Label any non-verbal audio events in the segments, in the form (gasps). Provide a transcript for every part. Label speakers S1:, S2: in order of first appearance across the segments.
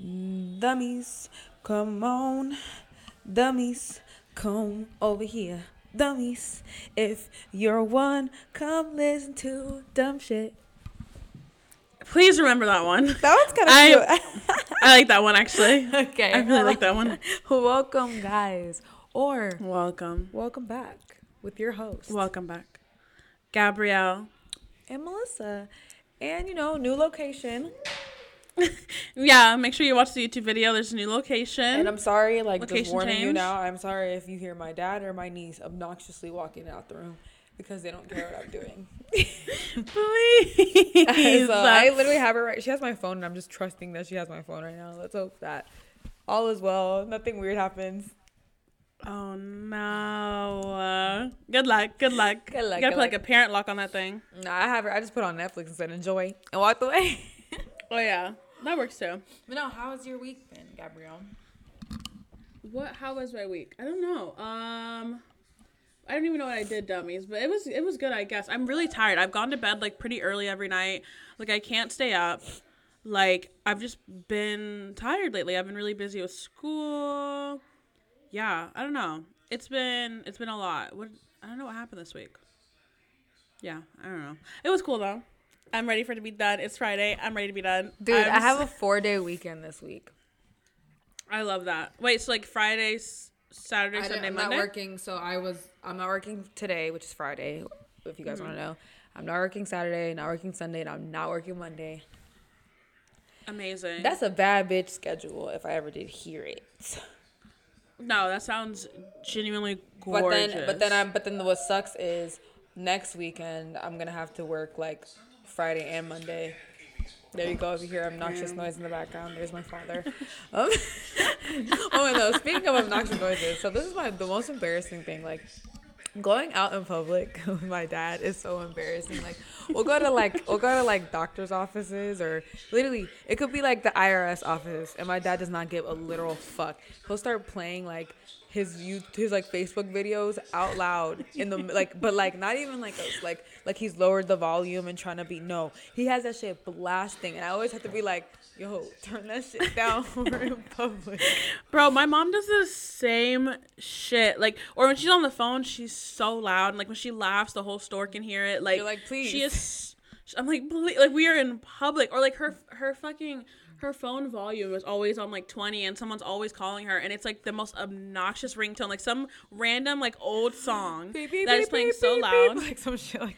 S1: Dummies, come on. Dummies, come over here. Dummies, if you're one, come listen to dumb shit.
S2: Please remember that one.
S1: That one's kind of
S2: I-
S1: cute. (laughs)
S2: I like that one actually.
S1: okay.
S2: I really like that one. (laughs)
S1: welcome, guys. Or
S2: Welcome.
S1: welcome back with your host.
S2: Welcome back. Gabrielle.
S1: and Melissa. And, you know, new location. (laughs)
S2: Yeah, make sure you watch the YouTube video. There's a new location.
S1: And I'm sorry, like, just
S2: Location
S1: warning you now. I'm sorry if you hear my dad or my niece obnoxiously walking out the room because they don't care what I'm doing. (laughs)
S2: Please. (laughs)
S1: so I literally have her right. She has my phone, and I'm just trusting that she has my phone right now. Let's hope that all is well. Nothing weird happens.
S2: oh no. Uh, good luck. Good luck.
S1: Good luck,
S2: You gotta
S1: good
S2: put like a parent lock on that thing.
S1: Nah, I have her. I just put on Netflix and said enjoy and walked away.
S2: Oh yeah, that works too.
S1: but no, how has your week been, Gabrielle?
S2: What? How was my week? I don't know. Um, I don't even know what I did, dummies. But it was it was good, I guess. I'm really tired. I've gone to bed like pretty early every night. Like I can't stay up. Like I've just been tired lately. I've been really busy with school. Yeah, I don't know. It's been it's been a lot. What I don't know what happened this week. Yeah, I don't know. It was cool though. I'm ready for it to be done. It's Friday. I'm ready to be done.
S1: Dude,
S2: I'm
S1: I have a four day weekend this week.
S2: I love that. Wait, so like Fridays, Saturday, Sunday,
S1: I'm
S2: Monday.
S1: I'm not working, so I was. I'm not working today, which is Friday. If you guys mm-hmm. want to know, I'm not working Saturday, not working Sunday, and I'm not working Monday.
S2: Amazing.
S1: That's a bad bitch schedule. If I ever did hear it.
S2: no, that sounds genuinely gorgeous.
S1: But then, but then I'm. But then what sucks is next weekend I'm gonna have to work like Friday and Monday. There you go. If you hear obnoxious noise in the background, there's my father. Um, (laughs) oh no! Speaking of obnoxious noises, so this is my the most embarrassing thing. Like going out in public (laughs) with my dad is so embarrassing. Like we'll go to like we'll go to like doctors' offices or literally it could be like the IRS office, and my dad does not give a literal fuck. He'll start playing like his you his like Facebook videos out loud in the like, but like not even like a, like like he's lowered the volume and trying to be no. He has that shit blasting, and I always have to be like, yo, turn that shit (laughs) down. We're in public.
S2: Bro, my mom does the same shit. Like, or when she's on the phone, she's so loud. And like when she laughs, the whole store can hear it. Like,
S1: You're like,
S2: She is. I'm like, please, like we are in public, or like her her fucking her phone volume is always on like 20 and someone's always calling her and it's like the most obnoxious ringtone like some random like old song
S1: Beep, beep,
S2: that is playing
S1: beep,
S2: so loud
S1: like some shit like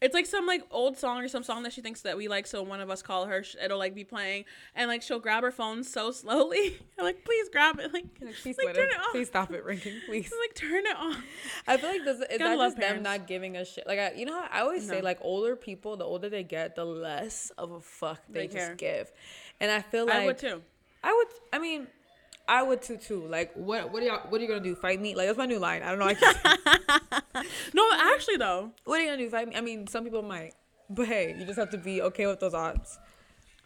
S2: It's like some like old song or some song that she thinks that we like. So one of us call her. It'll like be playing, and like she'll grab her phone so slowly. (laughs) I'm like, please grab it. Like,
S1: Like, please, (laughs)
S2: like turn
S1: it-
S2: it off.
S1: please stop it ringing, (laughs) please.
S2: I'm like turn it off.
S1: I feel like this is that just them not giving a shit. Like I, you know, how I always say like older people, the older they get, the less of a fuck they,
S2: They care.
S1: just give. And I feel like
S2: I would too.
S1: I would. I mean, I would too too. Like what? What are y'all? What are you gonna do? Fight me? Like that's my new line. I don't know. I can't, (laughs) (laughs)
S2: No, actually though,
S1: what are you gonna do? Fight me? I mean, some people might, but hey, you just have to be okay with those odds.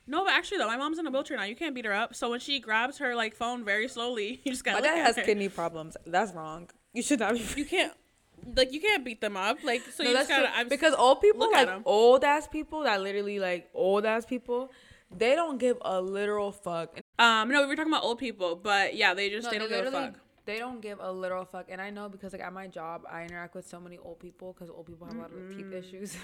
S2: no, but actually though, my mom's in a wheelchair now. You can't beat her up. So when she grabs her like phone very slowly, (laughs) you just gotta.
S1: My dad has
S2: her.
S1: kidney problems. That's wrong. You should not be.
S2: You can't. Like you can't beat them up. Like so
S1: No,
S2: you
S1: that's
S2: just gotta.
S1: because old people,
S2: at
S1: old ass people, that literally like old ass people, they don't give a literal fuck.
S2: um, no, we were talking about old people, but yeah, they just
S1: No,
S2: they don't give a fuck.
S1: They don't give a literal fuck, and I know because like at my job, I interact with so many old people because old people have a lot of teeth issues.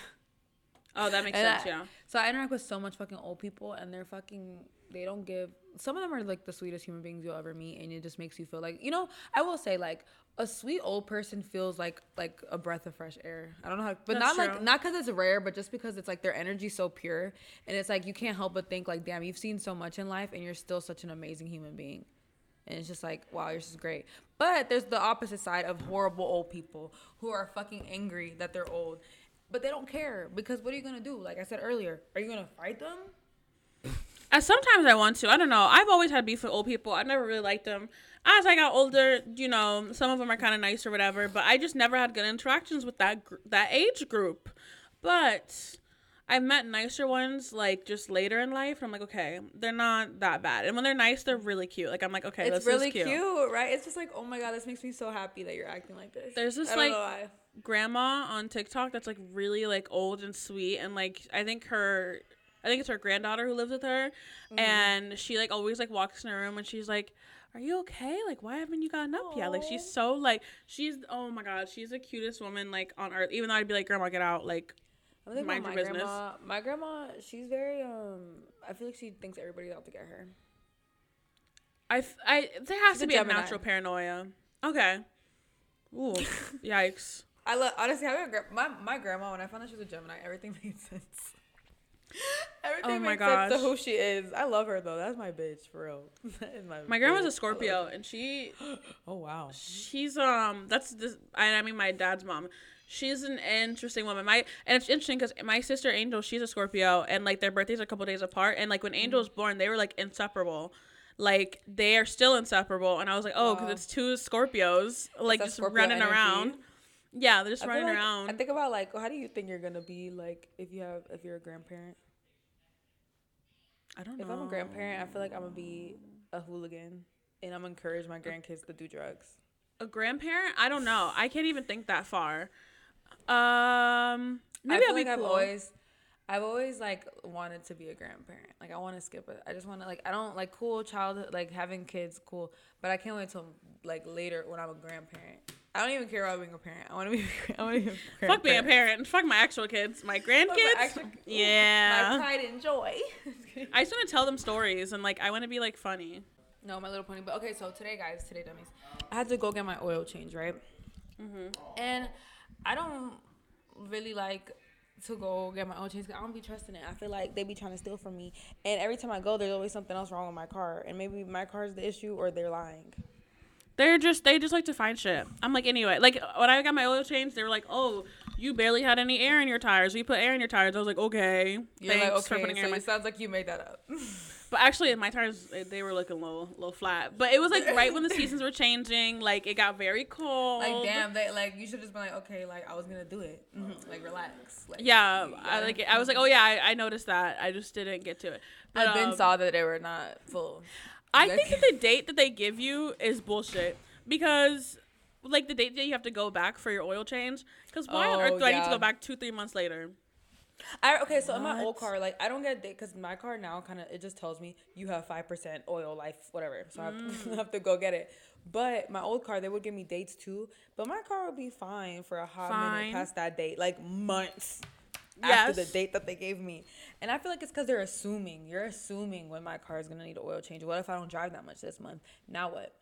S2: Oh, that makes (laughs)
S1: And
S2: sense.
S1: I-
S2: yeah.
S1: So I interact with so much fucking old people, and they're fucking. They don't give. Some of them are like the sweetest human beings you'll ever meet, and it just makes you feel like you know. I will say like a sweet old person feels like like a breath of fresh air. I don't know how, but
S2: That's
S1: not like not because it's rare, but just because it's like their energy's so pure, and it's like you can't help but think like, damn, you've seen so much in life, and you're still such an amazing human being. And it's just like, wow, you're just great. But there's the opposite side of horrible old people who are fucking angry that they're old. But they don't care because what are you gonna do? Like I said earlier, are you gonna fight them?
S2: Sometimes I want to. I don't know. I've always had beef with old people. I've never really liked them. As I got older, you know, some of them are kind of nice or whatever, but I just never had good interactions with that gr- that age group. But I've met nicer ones like just later in life. I'm like, okay, they're not that bad. And when they're nice, they're really cute. Like I'm like, okay,
S1: it's
S2: this
S1: really
S2: is cute.
S1: It's really cute. right? It's just like, oh my god, this makes me so happy that you're acting like this.
S2: There's this,
S1: I
S2: like. Grandma on TikTok that's like really like old and sweet, and like I think her I think it's her granddaughter who lives with her, and she like always like walks in her room and she's like, "Are you okay? Like, why haven't you gotten up yet?" Like, she's so like she's oh my god, she's the cutest woman like on earth. Even though I'd be like, "Grandma, get out!" Like, Mind
S1: about
S2: your
S1: my
S2: business.
S1: grandma. My grandma, she's very um. I feel like she thinks everybody's out to get her.
S2: I f- I there has
S1: She's
S2: to
S1: a
S2: be a natural paranoia. Okay. Ooh, (laughs) yikes.
S1: I love honestly having a gra- my my grandma. When I found out she was a Gemini, everything (laughs) made sense. (laughs) everything
S2: Oh my
S1: made sense to who she is. I love her though. That's my bitch for real. (laughs) My.
S2: My grandma's
S1: bitch.
S2: A Scorpio, and she. (gasps)
S1: Oh wow.
S2: she's um that's this I, I mean my dad's mom she's an interesting woman my and it's interesting because my sister angel she's a scorpio and like their birthdays are a couple days apart and like when angel was born they were like inseparable like they are still inseparable and i was like oh because
S1: Wow.
S2: it's two scorpios like just
S1: Scorpio
S2: running
S1: energy.
S2: around yeah they're just
S1: I
S2: running
S1: like-
S2: around
S1: I think about like how do you think you're gonna be like if you have if you're a grandparent.
S2: i don't know
S1: If I'm a grandparent, I feel like I'm gonna be a hooligan, and I'm gonna encourage my grandkids to do drugs.
S2: a grandparent i don't know i can't even think that far um maybe
S1: I feel
S2: i'll be
S1: like I've
S2: cool.
S1: always, I've always like wanted to be a grandparent. Like I want to skip it. I just want to like I don't like cool childhood like having kids cool, but I can't wait till like later when I'm a grandparent. I don't even care about being a parent. I want to be. (laughs) I want to be a
S2: fuck being a parent fuck my actual kids my
S1: Fuck my
S2: grandkids
S1: actual- (laughs)
S2: yeah
S1: My pride and joy. (laughs)
S2: I just want to tell them stories and like I want to be like funny.
S1: No, my little pony. But okay, so today, guys, today, dummies, I had to go get my oil change, right?
S2: Mm-hmm.
S1: And I don't really like to go get my oil change. I don't be trusting it. I feel like they be trying to steal from me. And every time I go, there's always something else wrong with my car. And maybe my car's the issue, or they're lying.
S2: They're just they just like to find shit. I'm like anyway, like when I got my oil change, they were like, "Oh, you barely had any air in your tires. We put air in your tires." I was like, "Okay,
S1: You're
S2: thanks
S1: like,
S2: for
S1: okay,
S2: putting air
S1: so
S2: in my."
S1: it sounds like you made that up. (laughs)
S2: But actually, my tires they- they were looking low, low flat. But it was like right when the (laughs) seasons were changing. Like it got very cold.
S1: like, damn, they like you should just been like, okay, like I was gonna do it. Like, relax. Like,
S2: Yeah, I like. I was like, "Oh yeah, I, I noticed that. I just didn't get to it." But
S1: I then
S2: um,
S1: saw that they were not full.
S2: I think that the date that they give you is bullshit because, like, the date that you have to go back for your oil change. Because why on
S1: Oh,
S2: earth do I need to go back two, three months later?
S1: I okay, so in my old car, like I don't get date because my car now kind of it just tells me you have five percent oil, life, whatever. So I have,
S2: Mm.
S1: to, (laughs) have to go get it. But my old car, they would give me dates too. But my car would be fine for a hot
S2: Fine.
S1: minute past that date, like months after the date that they gave me. And I feel like it's because they're assuming. You're assuming when my car is gonna need an oil change. What if I don't drive that much this month? Now what?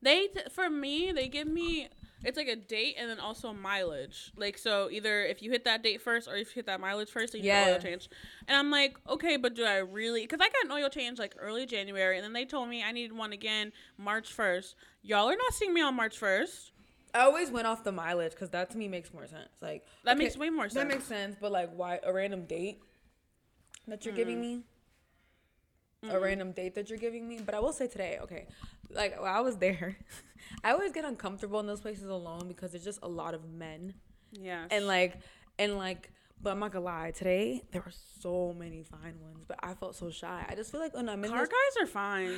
S2: They t- for me, they give me it's like a date and then also mileage. Like so, either if you hit that date first or if you hit that mileage first, then you get
S1: Yeah.
S2: oil change. And I'm like, okay, but do I really? Because I got an oil change like early January, and then they told me I needed one again March first. Y'all are not seeing me on March first.
S1: I always went off the mileage because that to me makes more sense. Like
S2: That
S1: okay,
S2: makes way more sense.
S1: That makes sense, but like, why a random date that you're
S2: Mm.
S1: giving me? A random date that you're giving me. But I will say today, okay, like while I was there, (laughs) I always get uncomfortable in those places alone because there's just a lot of men
S2: Yeah.
S1: and like and like. But I'm not gonna lie. Today there were so many fine ones, but I felt so shy. I just feel like when I'm in
S2: car
S1: those
S2: guys are fine.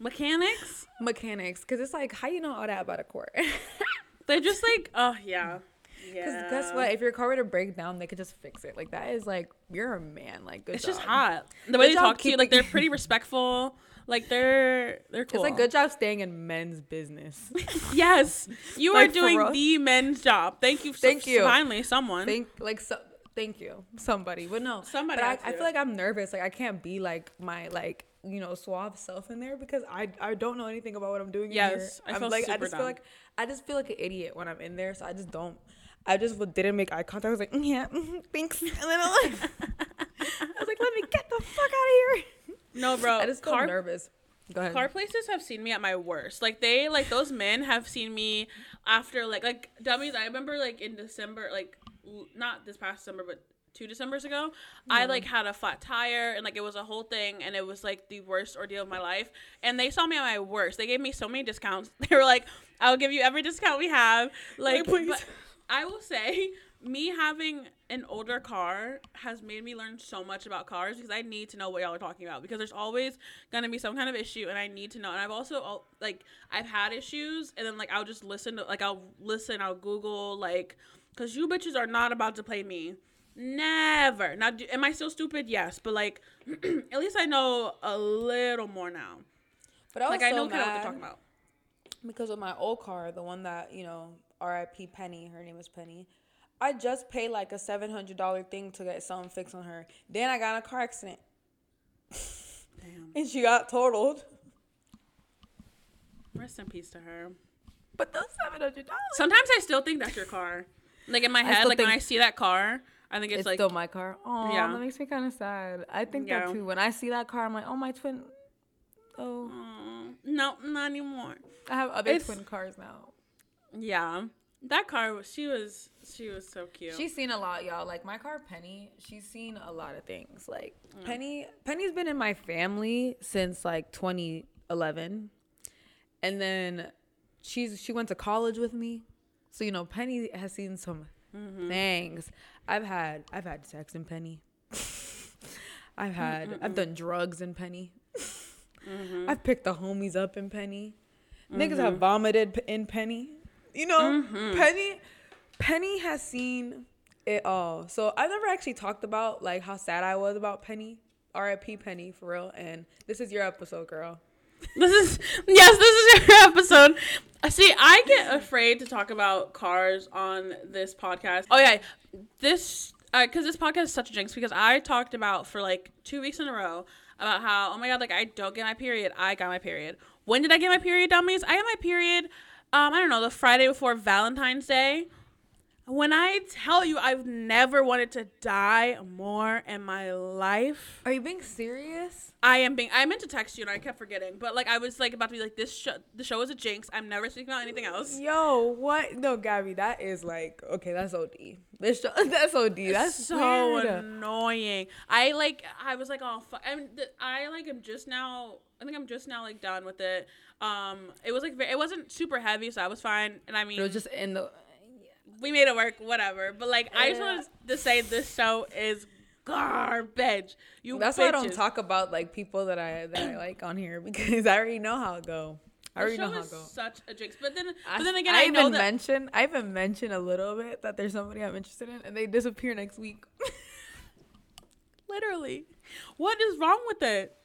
S2: Mechanics,
S1: mechanics, because it's like, how you know all that about a court? (laughs)
S2: they're just like, oh yeah,
S1: Because
S2: yeah.
S1: guess what? If your car were to break down, they could just fix it. Like that is like you're a man. Like good
S2: It's
S1: job.
S2: just hot. The way they talk to you, like they're pretty (laughs) respectful. Like they're they're cool.
S1: It's like good job staying in men's business. (laughs)
S2: Yes, you
S1: Like,
S2: are doing the men's job. Thank you. so-
S1: Thank you.
S2: Finally, someone.
S1: thank like so. Thank you, somebody. But no,
S2: Somebody
S1: But I, I feel like I'm nervous. Like I can't be like my like you know suave self in there because I I don't know anything about what I'm doing. in
S2: Yes,
S1: here.
S2: I
S1: I'm
S2: feel
S1: like I just
S2: dumb.
S1: feel like I just feel like an idiot when I'm in there. So I just don't. I just didn't make eye contact. I was like, mm, yeah, mhm, thanks, and then I was like, I was like, let me get the fuck out of here.
S2: no, bro.
S1: I just feel
S2: car
S1: nervous. Go ahead.
S2: car places have seen me at my worst. Like they like those men have seen me after like like dummies. I remember like in December, like not this past December, but two Decembers ago, I like had a flat tire and like it was a whole thing and it was like the worst ordeal of my life. And they saw me at my worst. They gave me so many discounts. (laughs) They were like, "I'll give you every discount we have." Like,
S1: please.
S2: but I will say, me having an older car has made me learn so much about cars because I need to know what y'all are talking about because there's always gonna be some kind of issue and I need to know. And I've also like I've had issues and then like I'll just listen to like I'll listen, I'll Google like because you bitches are not about to play me. Never. Now, do, am I still stupid? Yes, but like, (clears throat) at least I know a little more now.
S1: But I was
S2: Like
S1: so
S2: I know kind of what they're talking about.
S1: because of my old car, the one that you know, R.I.P. Penny, her name is Penny. I just paid like a seven hundred dollar thing to get something fixed on her. Then I got in a car accident
S2: Damn. (laughs)
S1: and she got totaled.
S2: Rest in peace to her.
S1: But those seven hundred dollars.
S2: Sometimes I still think that's your car. Like in my head, like when I see that car, I think it's,
S1: It's
S2: like
S1: still my car. Oh,
S2: Yeah.
S1: that makes me kind of sad. I think
S2: Yeah.
S1: that too. When I see that car, I'm like, oh, my twin. Oh,
S2: "Aw, no, not anymore.
S1: I have other
S2: It's-
S1: twin cars now.
S2: Yeah, that car. She was. She was so cute.
S1: She's seen a lot, y'all. Like my car, Penny. She's seen a lot of things. Like mm. Penny, Penny's been in my family since like 2011, and then she's she went to college with me, so you know Penny has seen some Mm-hmm. things. I've had I've had sex in Penny. (laughs) I've had I've done drugs in Penny. Mm-hmm. I've picked the homies up in Penny. Niggas have mm-hmm. vomited in Penny. You know, Penny Penny has seen it all. So I've never actually talked about like how sad I was about Penny. R.I.P. Penny for real. And this is your episode, girl.
S2: This is yes, this is your episode. Uh, See, I get afraid to talk about cars on this podcast. Oh yeah, this because this podcast is such a jinx because I talked about for like two weeks in a row about how oh my god like I don't get my period. I got my period. When did I get my period, dummies? I got my period. Um, I don't know the Friday before Valentine's Day. When I tell you I've never wanted to die more in my life.
S1: Are you being serious?
S2: I am being. I meant to text you and I kept forgetting, but like I was like about to be like this. Show, the show is a jinx. I'm never speaking about anything else.
S1: Yo, what? No, Gabby, that is like okay. That's OD. This show, (laughs) that's OD. That's
S2: so
S1: weird.
S2: annoying. I like. I was like, oh fuck. I'm. th- I like. am just now. I think I'm just now like done with it. Um, it was like it wasn't super heavy, so I was fine. And I mean,
S1: It was just in the.
S2: We made it work, whatever. But like, I just
S1: Yeah.
S2: wanted to say this show is garbage. You.
S1: That's why I don't talk about like people that I that I like on here because (laughs) I already know how it go. I already know how it go.
S2: such a jinx. But then,
S1: I,
S2: but then again,
S1: I,
S2: I, know
S1: even
S2: that.
S1: mention I even mention a little bit that there's somebody I'm interested in and they disappear next week. (laughs)
S2: Literally. What is wrong with it?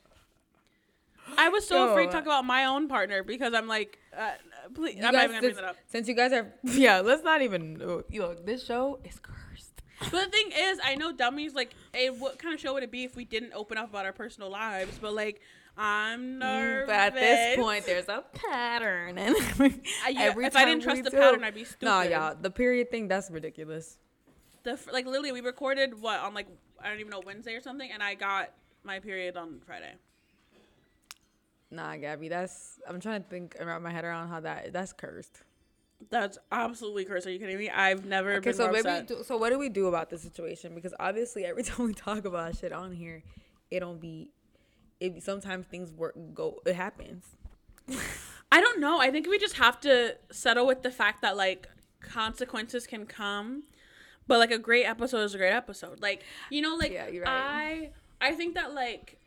S2: I was so
S1: Yo,
S2: afraid to talk about my own partner because I'm like, uh, please,
S1: You
S2: I'm not even gonna bring
S1: since,
S2: that up.
S1: since you guys are (laughs) yeah, let's not even oh, yo. This show is cursed.
S2: But the thing is, I know dummies like, hey, what kind of show would it be if we didn't open up about our personal lives? But like, I'm nervous.
S1: Mm, But at this point, there's a pattern, and (laughs)
S2: I- yeah,
S1: every
S2: if I didn't trust the
S1: do-
S2: pattern, I'd be stupid.
S1: Nah, y'all, the period thing that's ridiculous.
S2: the like literally, we recorded what on like I don't even know Wednesday or something, and I got my period on Friday.
S1: Nah, Gabby, that's I'm trying to think around my head around how that that's cursed.
S2: That's absolutely cursed. Are you kidding me? I've never
S1: Okay,
S2: been
S1: so maybe do, so what do we do about this situation? Because obviously, every (laughs) time we talk about shit on here, it don't be. It sometimes things work go. It happens. (laughs)
S2: I don't know. I think we just have to settle with the fact that like consequences can come, but like a great episode is a great episode. Like you know, like
S1: Yeah, you're right.
S2: I I think that like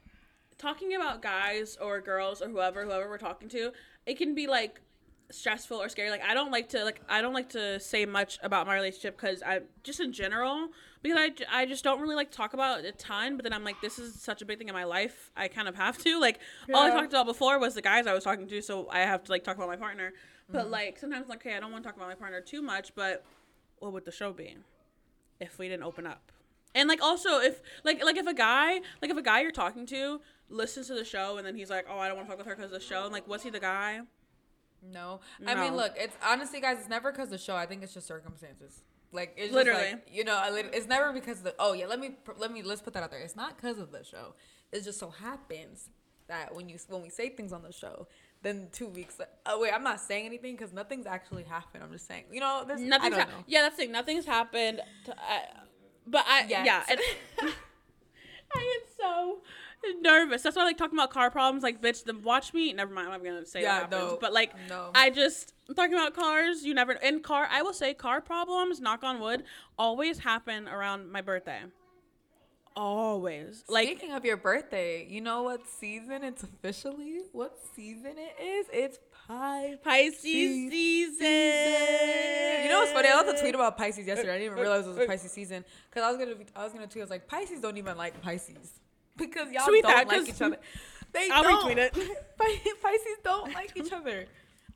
S2: talking about guys or girls or whoever whoever we're talking to, it can be like stressful or scary. Like I don't like to like I don't like to say much about my relationship because I just in general because I, I just don't really like to talk about it a ton. But then I'm like this is such a big thing in my life. I kind of have to (laughs) like all I talked about before was the guys I was talking to, so I have to like talk about my partner. But mm-hmm. like sometimes like okay I don't want to talk about my partner too much, but what would the show be if we didn't open up? And like also if like like if a guy like if a guy you're talking to listens to the show and then he's like oh I don't want to talk with her because of the show And like was he the guy?
S1: No, I mean, look, it's honestly, guys, it's never because of the show. I think it's just circumstances. Like it's
S2: Literally.
S1: just like you know, it's never because of the. Oh yeah, let me let me let's put that out there. It's not because of the show. It just so happens that when you when we say things on the show, then two weeks. Oh wait, I'm not saying anything because nothing's actually happened. I'm just saying, you know, there's
S2: Nothing's
S1: I don't
S2: hap-
S1: know.
S2: yeah that's the thing nothing's happened. To, I, but I yeah and, (laughs) I get so nervous. That's why I like talking about car problems. Like bitch, the watch me. Never mind. I'm gonna say
S1: Yeah,
S2: what happens.
S1: no,
S2: but like
S1: no.
S2: I just I'm talking about cars. You never in car. I will say car problems. Knock on wood. Always happen around my birthday. always like
S1: Speaking of your birthday, you know what season it's officially? What season it is? It's Pi
S2: Pisces
S1: Pisces
S2: season.
S1: You know what's funny? I left a tweet about Pisces yesterday. I didn't even uh, realize it was uh, Pisces season because I was gonna I was gonna tweet. I was like, Pisces don't even like Pisces (laughs) because y'all
S2: Tweet
S1: don't
S2: that,
S1: like each other. (laughs) They
S2: I'll
S1: don't.
S2: retweet it. (laughs)
S1: Pisces don't like each other.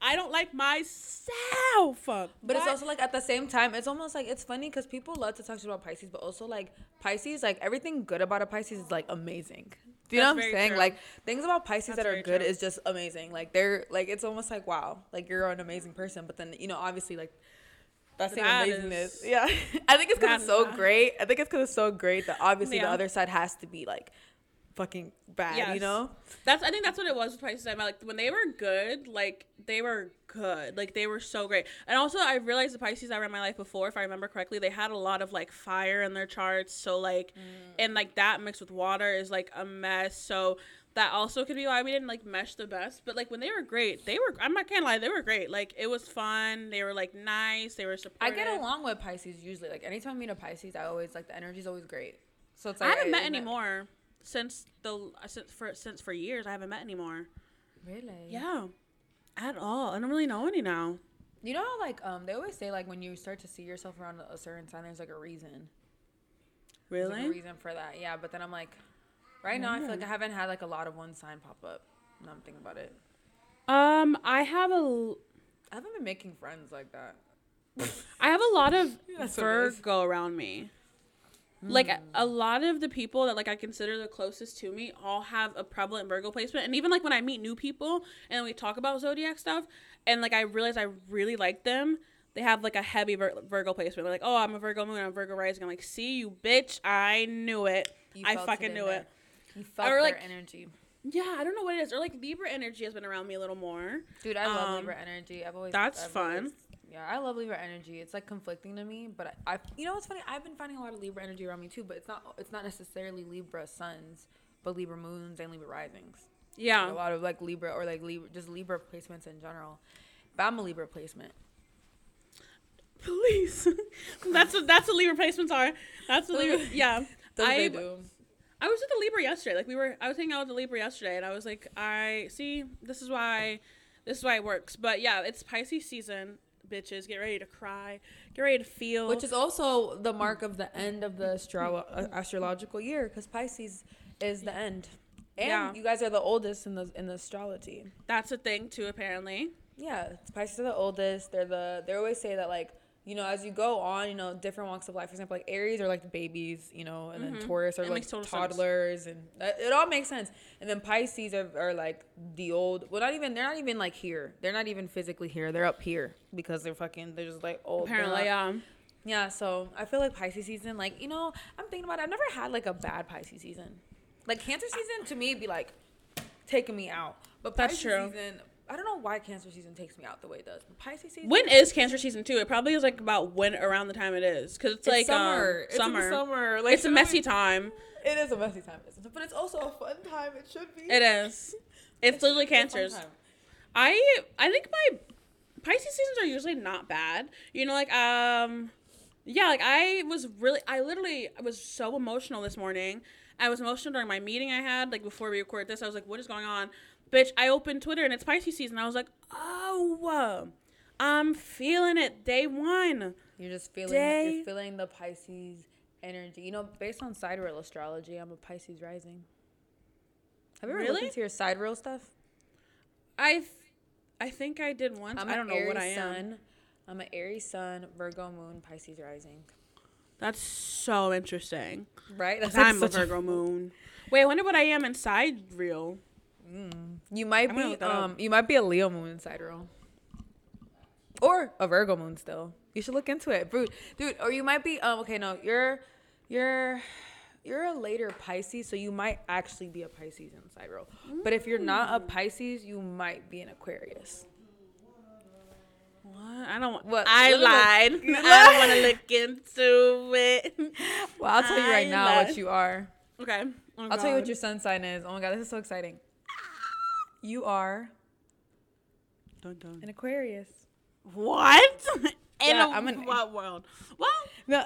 S2: I don't like myself.
S1: But it's also like at the same time, it's almost like it's funny because people love to talk about Pisces, but also like Pisces, like everything good about a Pisces is like amazing. Do (laughs) you know what I'm saying?
S2: true.
S1: Like things about Pisces
S2: That's
S1: that are good
S2: true.
S1: is just amazing. Like they're like it's almost like wow, like you're an amazing person. But then you know obviously like that same
S2: That
S1: amazingness.
S2: is- (laughs)
S1: yeah, I think it's because it's so great. I think it's because it's so great that obviously the other side has to be like fucking bad. You know?
S2: That's I think that's what it was with Pisces. I'm like when they were good, like they were good, like they were so great. And also I realized the Pisces I read in my life before, if I remember correctly, they had a lot of like fire in their charts. So like, mm. and like that mixed with water is like a mess. So that also could be why we didn't like mesh the best. But like when they were great, they were. I'm not gonna lie, they were great. Like it was fun. They were like nice. They were supportive.
S1: I get along with Pisces usually. Like anytime I meet a Pisces, I always like the energy's always great. So it's like I
S2: haven't met
S1: isn't it-
S2: anymore since the since for since for years. I haven't met anymore.
S1: Really?
S2: Yeah, at all. I don't really know any now.
S1: You know how like um they always say like when you start to see yourself around a certain sign, there's like a reason. There's, like, a
S2: Really?
S1: reason for that. Yeah, but then I'm like, right now I feel like I haven't had like a lot of one sign pop up. Now I'm thinking about it.
S2: Um, I have a
S1: I haven't been making friends like that.
S2: I have a lot of. (laughs) Virgo around me. Like a, a lot of the people that like I consider the closest to me all have a prevalent Virgo placement, and even like when I meet new people and we talk about zodiac stuff, and like I realize I really like them, they have like a heavy Vir- Virgo placement. They're like, "Oh, I'm a Virgo moon, I'm Virgo rising." I'm like, "See you, bitch! I knew it.
S1: You
S2: I fucking
S1: in
S2: knew it."
S1: You felt
S2: Or,
S1: their energy.
S2: Yeah, I don't know what it is. Or like Libra energy has been around me a little more.
S1: Dude, I love
S2: Um,
S1: Libra energy. I've always
S2: that's
S1: I've
S2: fun.
S1: always- yeah, I love Libra energy. It's like conflicting to me, but I, I, you know what's funny? I've been finding a lot of Libra energy around me too, but it's not it's not necessarily Libra suns, but Libra moons and Libra risings.
S2: Yeah.
S1: A lot of like Libra or like Libra, just Libra placements in general. But I'm a Libra placement.
S2: please. (laughs) that's what that's what Libra placements are. That's what Libra. (laughs) Yeah,
S1: what
S2: I
S1: they do.
S2: I was with the Libra yesterday. Like we were, I was hanging out with the Libra yesterday, and I was like, I see. This is why, this is why it works. But yeah, it's Pisces season, bitches. Get ready to cry. Get ready to feel.
S1: Which is also the mark of the end of the astro- uh, astrological year, because Pisces is the end. And
S2: Yeah.
S1: you guys are the oldest in the in the astrology.
S2: that's a thing too, apparently.
S1: Yeah, Pisces are the oldest. They're the they always say that like you know as you go on, you know different walks of life. For example, like Aries are like the babies, you know, and then mm-hmm. Taurus are
S2: It
S1: like
S2: total sense.
S1: toddlers, and that, it all makes sense. And then Pisces are, are like the old. Well, not even they're not even like here. They're not even physically here. They're up here because they're fucking. They're just like old.
S2: Apparently, yeah.
S1: yeah, so I feel like Pisces season, like, you know, I'm thinking about it. I've never had like a bad Pisces season. Like Cancer season to me be like taking me out. But
S2: That's
S1: Pisces
S2: true.
S1: season, I don't know why Cancer season takes me out the way it does. But Pisces season
S2: When is Cancer season two? It probably is like about when around the time it is, because it's,
S1: it's
S2: like
S1: summer.
S2: Um,
S1: It's
S2: summer.
S1: summer. Like
S2: it's a
S1: you know what I
S2: messy time.
S1: It is a messy time, isn't it? But it's also a fun time. It should be.
S2: It is. It's literally
S1: a
S2: cancers. I I think my Pisces seasons are usually not bad. You know, like um, yeah, like I was really, I literally I was so emotional this morning. I was emotional during my meeting I had like before we recorded this. I was like, what is going on, bitch? I opened Twitter and it's Pisces season. I was like, oh, I'm feeling it day one.
S1: You're just feeling
S2: Day-
S1: you're feeling the Pisces energy. You know, based on sidereal astrology, I'm a Pisces rising. Have you ever looked
S2: Really?
S1: into your sidereal stuff?
S2: I, th- I think I did once.
S1: I'm
S2: I don't know
S1: Aries
S2: what I am.
S1: sun. I'm an Aries sun, Virgo moon, Pisces rising.
S2: That's so interesting.
S1: Right? That's
S2: 'Cause I'm a Virgo moon. (laughs) Wait, I wonder what I am in sidereal.
S1: You might
S2: I'm
S1: be
S2: that up.
S1: um you might be a Leo moon in sidereal. Or a Virgo moon still. You should look into it. Dude, dude, or you might be um okay, no, you're you're you're a later Pisces, so you might actually be a Pisces in sidereal. But if you're not a Pisces, you might be an Aquarius.
S2: What? I don't.
S1: What?
S2: I lied. (laughs) I don't want to look into it.
S1: Well, I'll tell you right
S2: I
S1: now
S2: lied.
S1: what you are.
S2: Okay. Oh,
S1: I'll tell you what your sun sign is. Oh my god, this is so exciting. You are
S2: Dun, dun.
S1: an Aquarius.
S2: What? (laughs) In
S1: Yeah,
S2: a,
S1: I'm an-
S2: what world? Well,
S1: No.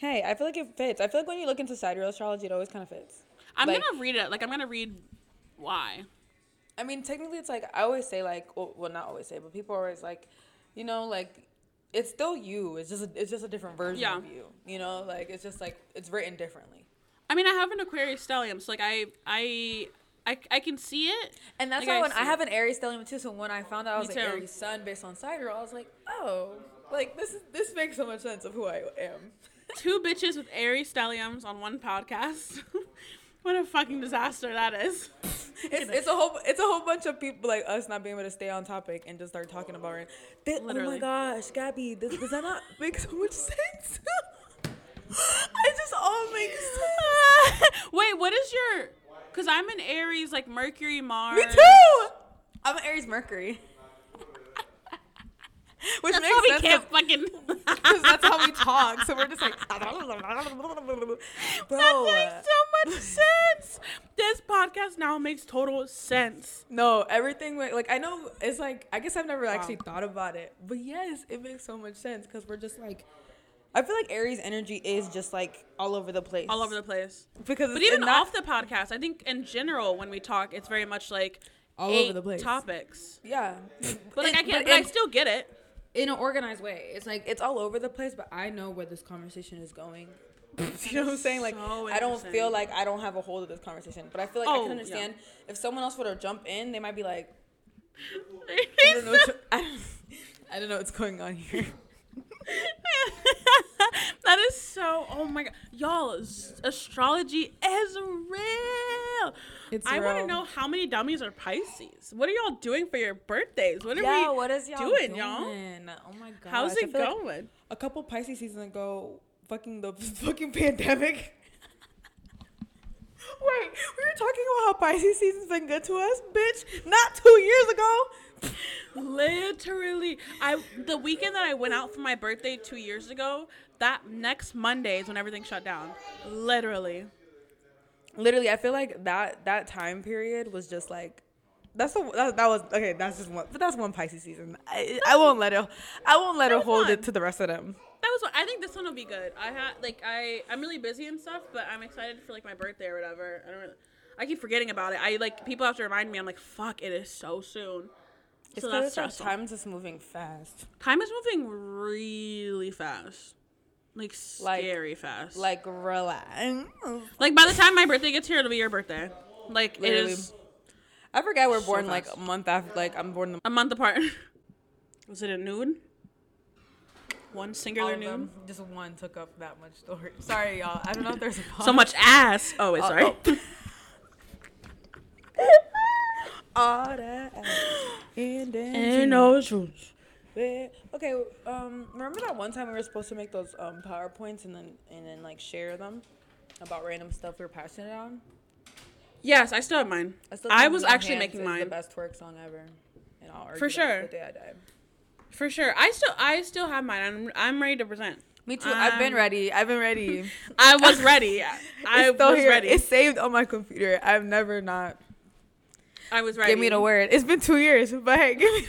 S1: Hey, I feel like it fits. I feel like when you look into sidereal astrology, it always kind of fits.
S2: I'm
S1: Like-
S2: gonna read it. Like I'm gonna read why.
S1: I mean, technically, it's like I always say, like, well, well, not always say, but people are always like, you know, like, it's still you. It's just, a, it's just a different version
S2: Yeah.
S1: of you. You know, like it's just like it's written differently.
S2: I mean, I have an Aquarius stellium, so like I I I, I can see it.
S1: And that's
S2: Like,
S1: why
S2: I
S1: when I have an Aries stellium too. So when I found out I was
S2: Me
S1: like
S2: too.
S1: Aries sun based on sidereal, I was like, oh, like this is this makes so much sense of who I am. (laughs)
S2: Two bitches with Aries stelliums on one podcast. (laughs) what a fucking disaster that is.
S1: It's, it's a whole it's a whole bunch of people like us not being able to stay on topic and just start talking about it. Oh my gosh, Gabby, this, does that not make so much sense? (laughs) it just all makes sense.
S2: Wait, what is your? Cause I'm an Aries, like Mercury, Mars.
S1: Me too. I'm an Aries Mercury. (laughs) Which
S2: That's
S1: makes sense
S2: can't fucking. (laughs)
S1: because that's how we talk. So we're just like, (laughs) bro.
S2: That makes so much sense. This podcast now makes total sense.
S1: No, everything like I know it's like I guess I've never actually thought about it, but yes, it makes so much sense because we're just like, I feel like Aries energy is just like all over the place,
S2: All over the place.
S1: because
S2: But even
S1: not,
S2: off the podcast, I think in general when we talk, it's very much like
S1: All over the place.
S2: topics.
S1: yeah,
S2: But like I
S1: It-
S2: can,
S1: but
S2: but I still get it.
S1: in an organized way. It's like it's all over the place, but I know where this conversation is going. (laughs) you know what I'm saying? Like
S2: So
S1: I don't feel like I don't have a hold of this conversation, but I feel like I
S2: Oh,
S1: can
S2: yeah.
S1: understand if someone else were to jump in, they might be like, (laughs) I don't know, what, I don't, I don't know what's going on here. (laughs)
S2: that is so. Oh my god, y'all! s- Astrology is real.
S1: It's
S2: I want to know how many dummies are Pisces. What are y'all doing for your birthdays? What are
S1: Yeah,
S2: we
S1: what is y'all
S2: doing,
S1: doing,
S2: y'all?
S1: Oh my god.
S2: How's it going?
S1: a couple Pisces seasons ago, fucking the (laughs) fucking pandemic. (laughs) Wait, we were talking about how Pisces season's been good to us, bitch. Not two years ago. (laughs)
S2: Literally, I the weekend that I went out for my birthday two years ago. That next Monday is when everything shut down. Literally.
S1: Literally, I feel like that that time period was just like. That's the that, that was okay. That's just one, but that's one Pisces season. I, I won't let it. I won't let her hold
S2: fun.
S1: it to the rest of them.
S2: That was. I think this one will be good. I had like I I'm really busy and stuff, but I'm excited for like my birthday or whatever. I don't. Really, I keep forgetting about it. I like people have to remind me. I'm like, fuck, it is so soon.
S1: It's
S2: so that's stressful.
S1: time just moving fast.
S2: Time is moving really fast, like
S1: Like-
S2: scary fast.
S1: Like relax.
S2: like by the time my birthday gets here, it'll be your birthday. Like
S1: Literally.
S2: it is
S1: I forgot we're
S2: So
S1: born like a month after. Like I'm born the
S2: a month apart. (laughs) Was it a nude? One singular
S1: of
S2: nude.
S1: Just one took up that much story. Sorry, y'all. I don't know if there's a pause.
S2: So much ass. Oh wait,
S1: Oh,
S2: sorry.
S1: oh. (laughs) all that ass and then
S2: And those shoes.
S1: Okay. Um. Remember that one time we were supposed to make those um powerpoints and then and then like share them about random stuff we were passionate on.
S2: Yes, I still have mine.
S1: still
S2: I was actually making mine.
S1: The best twerk song ever. And I'll argue
S2: For sure.
S1: The day I die.
S2: For sure. I still I still have mine. I'm I'm ready to present.
S1: Me too. I've been
S2: Um,
S1: ready. I've been ready. (laughs)
S2: I was ready. (laughs) I was
S1: here.
S2: ready.
S1: It's saved on my computer. I've never not.
S2: I was ready.
S1: Give me the word. It's been two years, but hey, (laughs) give me.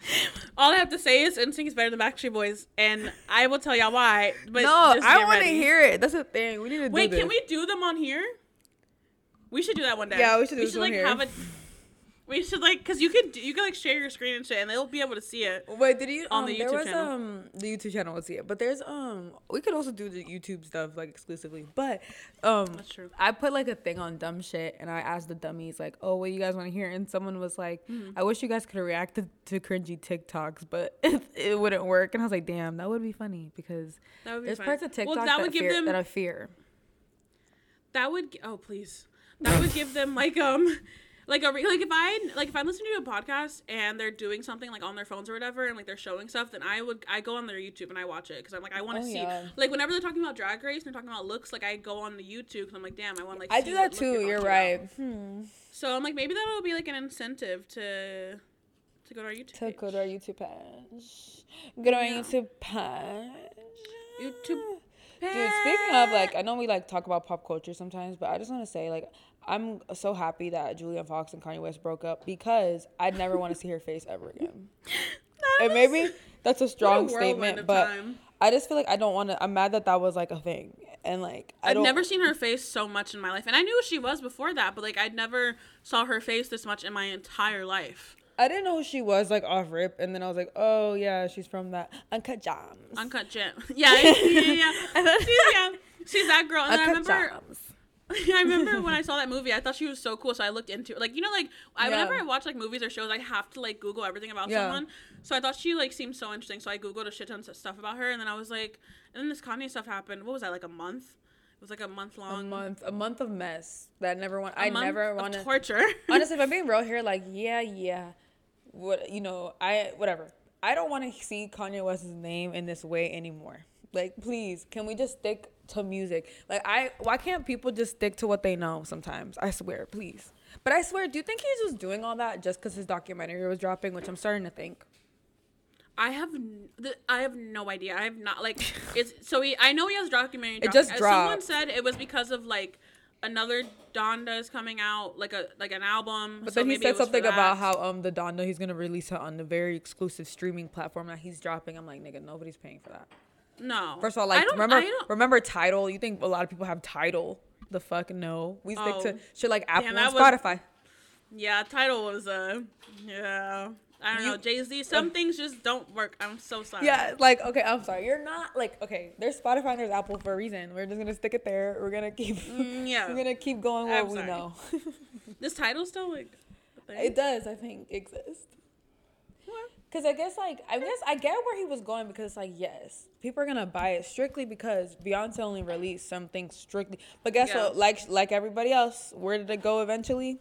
S1: (laughs)
S2: All I have to say is NSYNC is better than Backstreet Boys, and I will tell y'all why. But
S1: no, I want to hear it. That's the thing. We need to
S2: Wait,
S1: do this.
S2: can we do them on here? We should do that one day.
S1: Yeah, we should do
S2: We
S1: this
S2: should like
S1: here.
S2: have a. We should like, cause you could you could like share your screen and shit, and they'll be able to see it.
S1: Wait, did you?
S2: On
S1: um,
S2: the
S1: there
S2: YouTube
S1: was
S2: channel.
S1: um the YouTube channel. Let's see it. But there's um we could also do the YouTube stuff like exclusively. But um
S2: That's true.
S1: I put like a thing on dumb shit and I asked the dummies like, oh, what you guys want to hear? And someone was like,
S2: Mm-hmm.
S1: I wish you guys could react to, to cringy TikToks, but (laughs) it, it wouldn't work. And I was like, damn, that would be funny because
S2: That would be
S1: there's
S2: fun.
S1: parts of TikTok
S2: well,
S1: that,
S2: that would give
S1: fear,
S2: them
S1: that I fear.
S2: that would oh please that would give them like um like a re- like if I like if I'm listening to a podcast and they're doing something like on their phones or whatever and like they're showing stuff then I would I go on their YouTube and I watch it because I'm like I want to
S1: Oh,
S2: see
S1: yeah.
S2: like whenever they're talking about Drag Race and they're talking about looks like I go on the YouTube because I'm like damn I want like
S1: I do that too. You're right. Hmm.
S2: So I'm like maybe that'll be like an incentive to to go to our YouTube
S1: To
S2: page.
S1: go to our YouTube page. Go to our
S2: Yeah.
S1: YouTube page.
S2: YouTube
S1: Dude, speaking of like, I know we like talk about pop culture sometimes, but I just want to say like, I'm so happy that Julia Fox and Kanye West broke up because I'd never want to see her face ever again. And maybe that's a strong
S2: whirlwind
S1: statement, but
S2: time.
S1: I just feel like I don't want to. I'm mad that that was like a thing, and like I
S2: I've never seen her face so much in my life, and I knew who she was before that, but like I'd never saw her face this much in my entire life.
S1: I didn't know who she was like off rip, and then I was like, oh yeah, she's from that Uncut Gems.
S2: Uncut Gem. (laughs) Yeah, yeah, yeah. yeah. (laughs) she's, yeah. She's that girl. And then I
S1: Uncut
S2: remember
S1: Gems. (laughs)
S2: I remember when I saw that movie, I thought she was so cool, so I looked into it. Like you know, like I
S1: Yeah.
S2: whenever I watch like movies or shows, I have to like Google everything about
S1: Yeah.
S2: someone. So I thought she like seemed so interesting, so I googled a shit ton of stuff about her, and then I was like, and then this Kanye stuff happened. What was that like a month? It was like a month
S1: A
S2: long.
S1: month, a month of mess that never want. I never want to.
S2: torture.
S1: Honestly, if I'm being real here, like yeah, yeah, what you know, I whatever. I don't want to see Kanye West's name in this way anymore. Like, please, can we just stick to music? Like, I why can't people just stick to what they know? Sometimes I swear, please. But I swear, do you think he's just doing all that just because his documentary was dropping? Which I'm starting to think.
S2: I have th- I have no idea. I have not like (laughs) it's so he I know he has documentary.
S1: It just
S2: dropping. Uh, Someone said it was because of like another Donda is coming out like a like an album.
S1: But
S2: so
S1: then he said
S2: was
S1: something about how um the Donda he's gonna release it on the very exclusive streaming platform that he's dropping. I'm like, nigga, nobody's paying for that.
S2: no.
S1: First of all, like remember remember Tidal. You think a lot of people have Tidal? The fuck no. We stick
S2: Oh.
S1: to shit like Apple
S2: that
S1: and
S2: was-
S1: Spotify.
S2: Yeah, Tidal was uh yeah. I don't
S1: You-
S2: know, Jay Z. Some things just don't work. I'm so sorry.
S1: Yeah, like okay, I'm sorry. You're not like okay. There's Spotify and there's Apple for a reason. We're just gonna stick it there. We're gonna keep.
S2: Mm, yeah. (laughs)
S1: We're gonna keep going what we know. (laughs)
S2: This Tidal still like.
S1: it does, I think, exist.
S2: What?
S1: Cause I guess like I guess I get where he was going because it's like yes, people are gonna buy it strictly because Beyonce only released something strictly. But guess
S2: Yeah.
S1: what? Like like everybody else, where did it go eventually?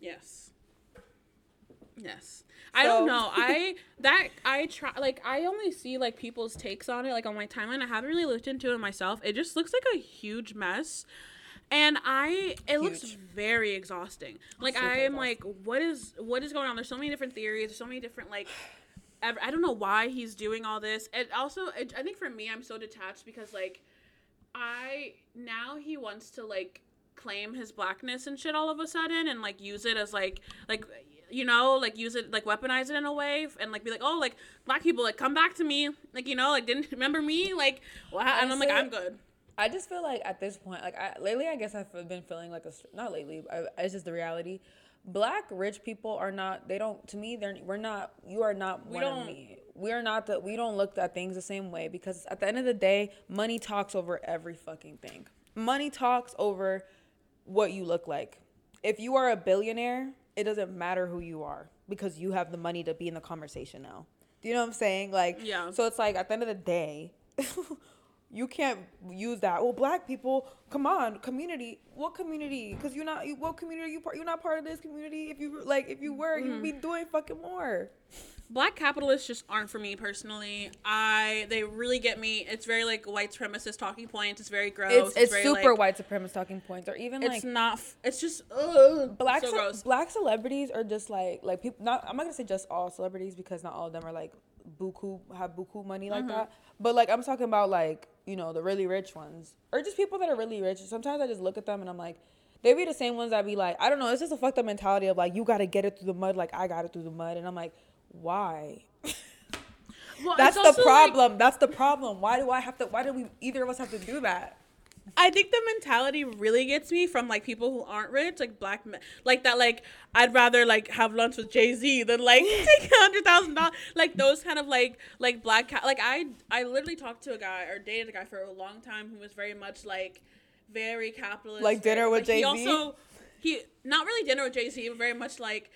S2: Yes. Yes. I don't know. (laughs) I that I try like I only see like people's takes on it like on my timeline. I haven't really looked into it myself. It just looks like a huge mess. And I it looks very exhausting. Like
S1: Super
S2: I am like what is what is going on? There's so many different theories, there's so many different like ev- I don't know why he's doing all this. And also it, I think for me I'm so detached because like I now he wants to like claim his blackness and shit all of a sudden and like use it as like like you know like use it like weaponize it in a way and like be like oh like black people like come back to me like you know like didn't remember me like wow and I'm like I'm good
S1: I just feel like at this point, like I, lately, I guess I've been feeling like a not lately. I, it's just the reality. Black rich people are not. They don't. To me, they're we're not. You are not
S2: We
S1: one
S2: don't-
S1: of me. We are not that. We don't look at things the same way because at the end of the day, money talks over every fucking thing. Money talks over what you look like. If you are a billionaire, it doesn't matter who you are because you have the money to be in the conversation now. Do you know what I'm saying? Like,
S2: Yeah.
S1: So it's like at the end of the day, (laughs) you can't use that. Well, black people, come on, community. What community? Because you're not. You, what community? You part? You're not part of this community. If you like, if you were, you'd mm-hmm. be doing fucking more.
S2: Black capitalists just aren't for me personally I they really get me it's very like white supremacist talking points it's very gross
S1: It's it's
S2: very,
S1: super
S2: like,
S1: white supremacist talking points, or even
S2: it's
S1: like
S2: not f- it's just ugh,
S1: black
S2: so
S1: ce-
S2: gross
S1: black celebrities are just like like people. Not I'm not gonna say just all celebrities because not all of them are like buku have buku money like
S2: Mm-hmm.
S1: that. But like I'm talking about like you know the really rich ones or just people that are really rich. Sometimes I just look at them and I'm like. They be the same ones that be like, I don't know, it's just a fucked up mentality of like, you gotta get it through the mud, like I got it through the mud. And I'm like, why? (laughs)
S2: well,
S1: That's the
S2: also, like,
S1: problem. That's the problem. Why do I have to, why do we, either of us have to do that?
S2: I think the mentality really gets me from like people who aren't rich, like black men, like that. Like I'd rather like have lunch with Jay Z than like (laughs) take a hundred thousand dollars. Like those kind of like like black ca- like I I literally talked to a guy or dated a guy for a long time who was very much like very capitalist.
S1: Like dinner with
S2: like,
S1: Jay-Z?
S2: He also he not really dinner with Jay Z, but very much like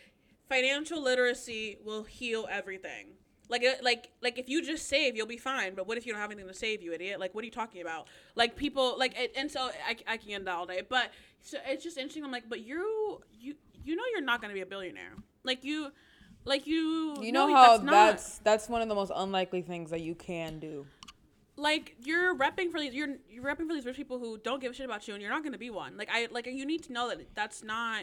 S2: financial literacy will heal everything. Like, uh, like, like, if you just save, you'll be fine. But what if you don't have anything to save, you idiot? Like, what are you talking about? Like, people, like, and so I, I can end that all day. But so it's just interesting. I'm like, but you, you, you know, you're not gonna be a billionaire. Like you, like you.
S1: You know how
S2: not-
S1: that's, that's one of the most unlikely things that you can do.
S2: like you're repping for these you're you're repping for these rich people who don't give a shit about you and you're not going to be one like i like you need to know that that's not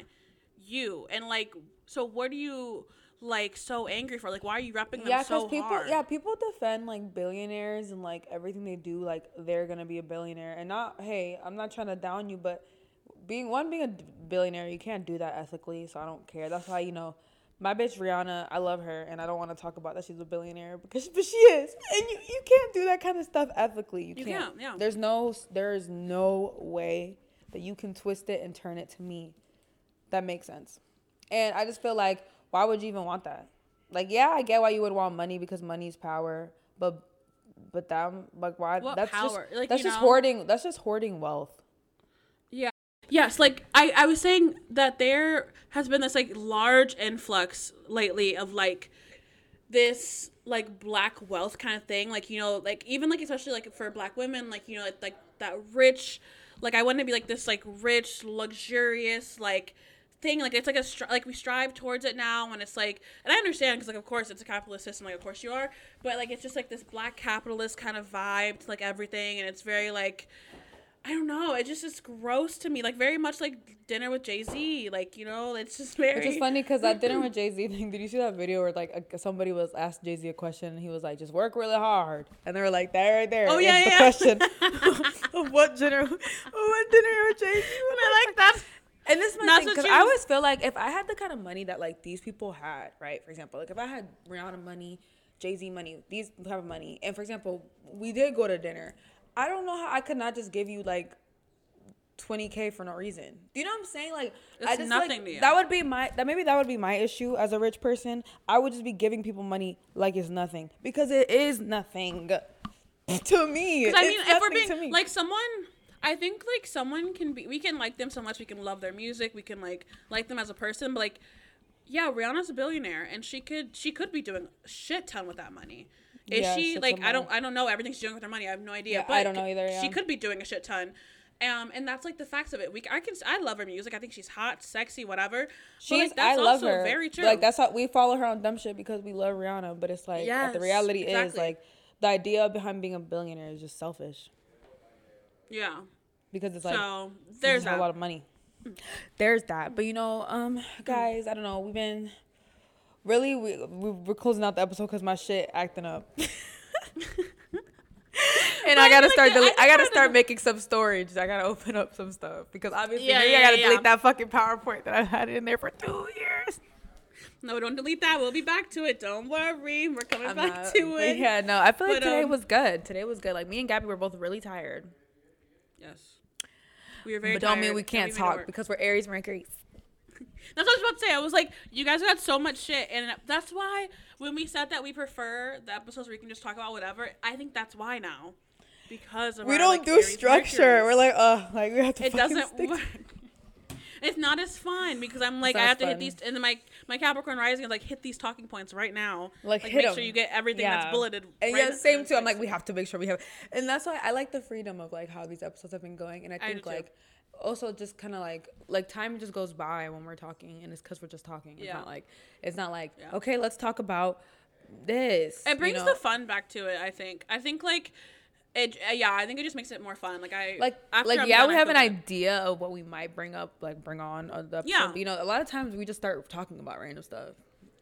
S2: you and like so what are you like so angry for like why are you repping them
S1: Yeah,
S2: so
S1: people,
S2: hard
S1: yeah, people defend like billionaires and like everything they do, like they're gonna be a billionaire. And not, hey, I'm not trying to down you, but being one, being a billionaire, you can't do that ethically. So I don't care. That's why you know, my bitch Rihanna, I love her, and I don't want to talk about that she's a billionaire because, (laughs) but she is, and you, you can't do that kind of stuff ethically. You,
S2: You
S1: can't.
S2: can't, yeah.
S1: There's no there is no way that you can twist it and turn it to me. That makes sense, and I just feel like why would you even want that? Like, yeah, I get why you would want money because money's power, but but that like why
S2: What
S1: that's
S2: power?
S1: just
S2: Like,
S1: that's just
S2: know?
S1: hoarding. That's just hoarding wealth.
S2: Yeah. Yes, like I, I was saying that there has been this like large influx lately of like this like black wealth kind of thing. Like, you know, like even like especially like for black women, like, you know, like, like that rich like I want to be like this like rich, luxurious, like thing like it's like a stri- like we strive towards it now and it's like and i understand because like of course it's a capitalist system like of course you are but like it's just like this black capitalist kind of vibe to like everything and it's very like I don't know. It just is gross to me. Like very much like dinner with Jay Z. Like you know, it's just very.
S1: Which is funny because that dinner with Jay Z thing. Did you see that video where like a, somebody was asked Jay Z a question and he was like, "Just work really hard," and they were like, "That right there."
S2: Oh,
S1: is
S2: yeah,
S1: the
S2: yeah.
S1: question of (laughs) (laughs) what dinner, what dinner with jay-z and (laughs)
S2: i like that.
S1: And this is my thing because I always feel like if I had the kind of money that like these people had, right? For example, like if I had Rihanna money, Jay Z money, these type of money, and for example, we did go to dinner. I don't know how I could not just give you like. 20k for no reason. Do you know what I'm saying? Like I just
S2: nothing
S1: like,
S2: to you.
S1: that would be my that maybe that would be my issue as a rich person. I would just be giving people money like it's nothing because it is nothing (laughs) to me.
S2: Because I mean,
S1: It's
S2: if we're being like someone, I think like someone can be. We can like them so much. We can love their music. We can like like them as a person. But like, yeah, Rihanna's a billionaire, and she could she could be doing a shit ton with that money. Is
S1: Yeah,
S2: she like I don't. I don't know everything she's doing with her money. I have no idea.
S1: Yeah,
S2: but
S1: I don't know either,
S2: She could be doing a shit ton. Um, and that's like the facts of it. We, I can, I love her music. I think she's hot, sexy, whatever.
S1: She's,
S2: like, that's
S1: I love
S2: also
S1: her.
S2: Very true.
S1: Like that's how we follow her on dumb shit because we love Rihanna. But it's like the
S2: Yes,
S1: reality is like the idea behind being a billionaire is just selfish
S2: yeah.
S1: Because it's like
S2: so
S1: there's
S2: there's
S1: a lot of money. There's that. But you know, um, guys, I don't know. We've been really we we- we're closing out the episode because my shit acting up. (laughs) And I gotta
S2: like,
S1: start.
S2: I
S1: Delete,
S2: just
S1: I gotta start making some storage. I gotta open up some stuff because obviously
S2: Yeah, yeah,
S1: I gotta
S2: yeah.
S1: delete that fucking PowerPoint that I had in there for two years.
S2: No, don't delete that. We'll be back to it. Don't worry. We're coming
S1: I'm
S2: back
S1: not-
S2: to it.
S1: Yeah, no, I feel like
S2: But,
S1: today
S2: um,
S1: was good. Today was good. Like me and Gabby were both really tired,
S2: Yes. We were very
S1: but don't mean we can't talk because we're Aries Mercury.
S2: That's what I was about to say. I was like, you guys got so much shit, and that's why when we said that we prefer the episodes where we can just talk about whatever, I think that's why now, because of
S1: We
S2: our,
S1: don't
S2: like,
S1: do
S2: Aries
S1: structure. We're like, oh, like we have to.
S2: it doesn't work. (laughs) It's not as fun because I'm like I have to hit these, and then my my Capricorn rising is like hit these talking points right now.
S1: Like, hit
S2: make
S1: 'em.
S2: sure you get everything
S1: Yeah.
S2: that's bulleted.
S1: And
S2: right
S1: yeah, same too. I'm like, we have to make sure we have, and that's why I like the freedom of like how these episodes have been going. And I
S2: I
S1: think
S2: too.
S1: like also just kind of like like time just goes by when we're talking, and it's because we're just talking. It's
S2: Yeah.
S1: not like it's not like
S2: Yeah.
S1: okay, let's talk about this.
S2: It
S1: you
S2: brings
S1: know?
S2: the fun back to it. I think. I think like. It, uh, yeah, I think it just makes it more fun. Like I
S1: like
S2: after
S1: like
S2: I'm
S1: yeah
S2: done,
S1: we have an
S2: good.
S1: idea of what we might bring up like bring on the episode.
S2: Yeah.
S1: but, you know a lot of times we just start talking about random stuff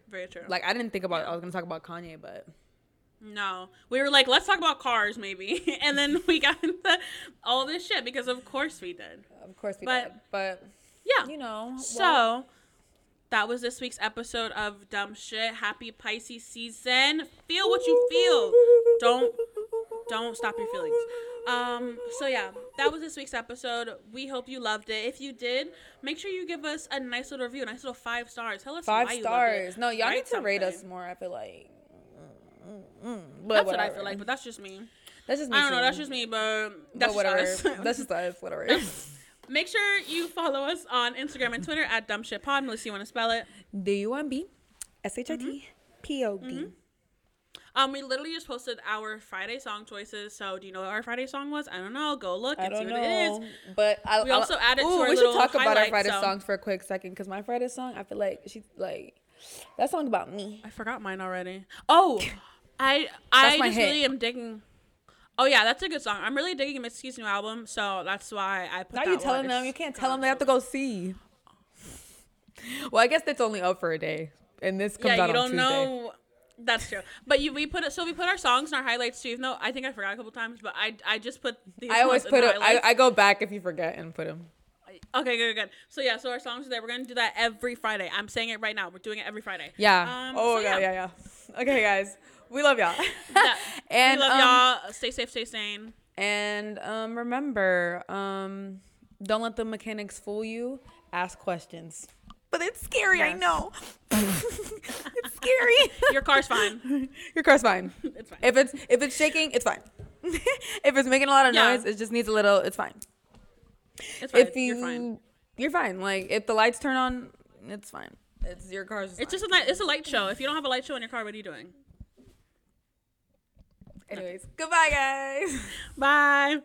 S2: Very true.
S1: like i didn't think about i was gonna talk about kanye but
S2: No, we were like, let's talk about cars, maybe, (laughs) and then we got into all this shit because of course we did.
S1: of course we
S2: But-
S1: did but
S2: Yeah.
S1: you know well,
S2: So that was this week's episode of Dumb Shit. Happy Pisces season. Feel what you (laughs) feel. Don't don't stop your feelings. Um, so yeah, that was this week's episode. We hope you loved it. If you did, make sure you give us a nice little review, a nice little five stars. Tell us
S1: five
S2: why you
S1: stars
S2: loved it.
S1: no y'all
S2: Write
S1: need to rate us more i feel like mm, mm, but
S2: That's what I feel like, but that's just me.
S1: that's just me
S2: I don't know. That's just me, but
S1: but
S2: that's
S1: whatever
S2: just us. (laughs)
S1: that's just us whatever
S2: Make sure you follow us on Instagram and Twitter at Dumb Shit dumbshitpod. Melissa, you want to spell it?
S1: d-u-m-b s-h-i-t p-o-d
S2: Um, we literally just posted our Friday song choices. So, do you know what our Friday song was? I don't know. Go look and see
S1: don't
S2: what it is.
S1: but I,
S2: We
S1: I-
S2: also added to our
S1: we should talk about our Friday
S2: so-
S1: songs for a quick second because my Friday song, I feel like she's like that song about me.
S2: I forgot mine already. Oh, (laughs) I I just
S1: hit.
S2: really am digging. Oh yeah, that's a good song. I'm really digging Mitski's new album, so that's why I put.
S1: Now you telling them you can't tell them they have to go see. Well, I guess that's only up for a day, and this comes
S2: Yeah,
S1: out
S2: you
S1: on
S2: don't
S1: Tuesday.
S2: know. That's true. But you we put it so we put our songs and our highlights too. Even though I think I forgot a couple times, but I I just put. These
S1: I always put. I. I go back if you forget and put them.
S2: Okay, good, good. So yeah, so our songs are there. We're gonna do that every Friday. I'm saying it right now. We're doing it every Friday.
S1: Yeah.
S2: Um,
S1: oh
S2: so
S1: yeah, yeah, yeah. Okay, guys, we love y'all.
S2: Yeah. (laughs)
S1: and
S2: we love
S1: um,
S2: y'all. Stay safe, stay sane.
S1: And um, remember, um, don't let the mechanics fool you. Ask questions. But it's scary. I know. (laughs) it's scary. (laughs)
S2: Your car's fine. (laughs)
S1: Your car's fine.
S2: It's fine.
S1: If it's if it's shaking, it's fine. if it's making a lot of
S2: Yeah.
S1: noise, it just needs a little. It's fine.
S2: It's fine.
S1: If you,
S2: You're fine.
S1: you're fine. Like if the lights turn on, it's fine. It's your car's.
S2: It's just a night. It's a light show. If you don't have a light show in your car, what are you doing?
S1: Anyways, goodbye, guys.
S2: Bye.